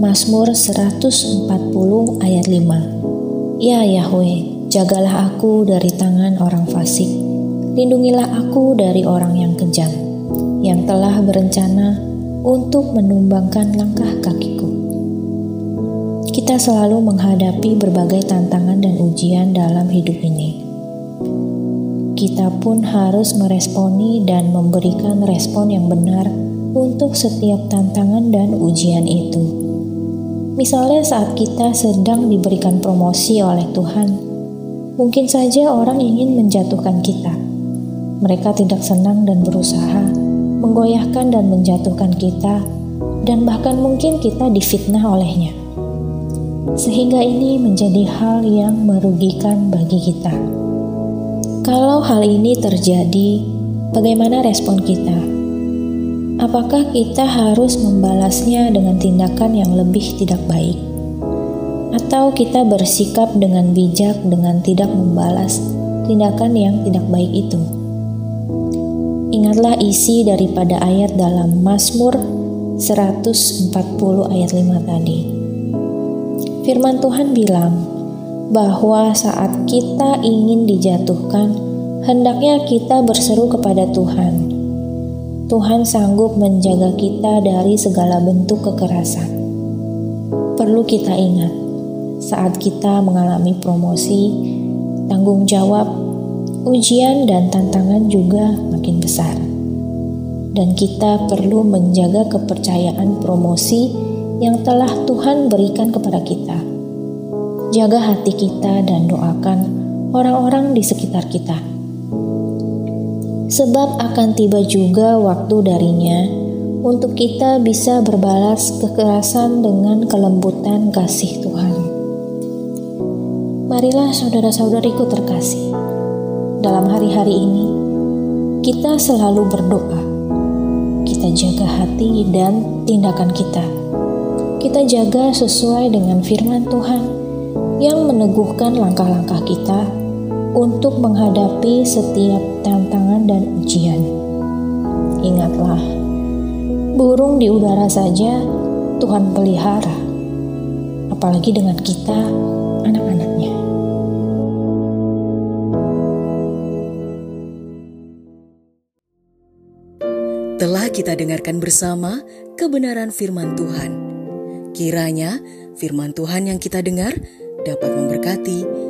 Mazmur 140 ayat 5. Ya Yahweh, jagalah aku dari tangan orang fasik. Lindungilah aku dari orang yang kejam, yang telah berencana untuk menumbangkan langkah kakiku. Kita selalu menghadapi berbagai tantangan dan ujian dalam hidup ini. Kita pun harus meresponi dan memberikan respon yang benar untuk setiap tantangan dan ujian itu. Misalnya saat kita sedang diberikan promosi oleh Tuhan, mungkin saja orang ingin menjatuhkan kita. Mereka tidak senang dan berusaha menggoyahkan dan menjatuhkan kita, dan bahkan mungkin kita difitnah olehnya. Sehingga ini menjadi hal yang merugikan bagi kita. Kalau hal ini terjadi, bagaimana respon kita? Apakah kita harus membalasnya dengan tindakan yang lebih tidak baik? Atau kita bersikap dengan bijak dengan tidak membalas tindakan yang tidak baik itu? Ingatlah isi daripada ayat dalam Mazmur 140 ayat 5 tadi. Firman Tuhan bilang bahwa saat kita ingin dijatuhkan, hendaknya kita berseru kepada Tuhan Tuhan sanggup menjaga kita dari segala bentuk kekerasan. Perlu kita ingat, saat kita mengalami promosi, tanggung jawab, ujian, dan tantangan juga makin besar. Dan kita perlu menjaga kepercayaan promosi yang telah Tuhan berikan kepada kita. Jaga hati kita dan doakan orang-orang di sekitar kita sebab akan tiba juga waktu darinya untuk kita bisa berbalas kekerasan dengan kelembutan kasih Tuhan. Marilah saudara-saudariku terkasih, dalam hari-hari ini kita selalu berdoa. Kita jaga hati dan tindakan kita. Kita jaga sesuai dengan firman Tuhan yang meneguhkan langkah-langkah kita untuk menghadapi setiap tantangan dan ujian. Ingatlah, burung di udara saja Tuhan pelihara, apalagi dengan kita, anak-anaknya. Telah kita dengarkan bersama kebenaran firman Tuhan. Kiranya firman Tuhan yang kita dengar dapat memberkati,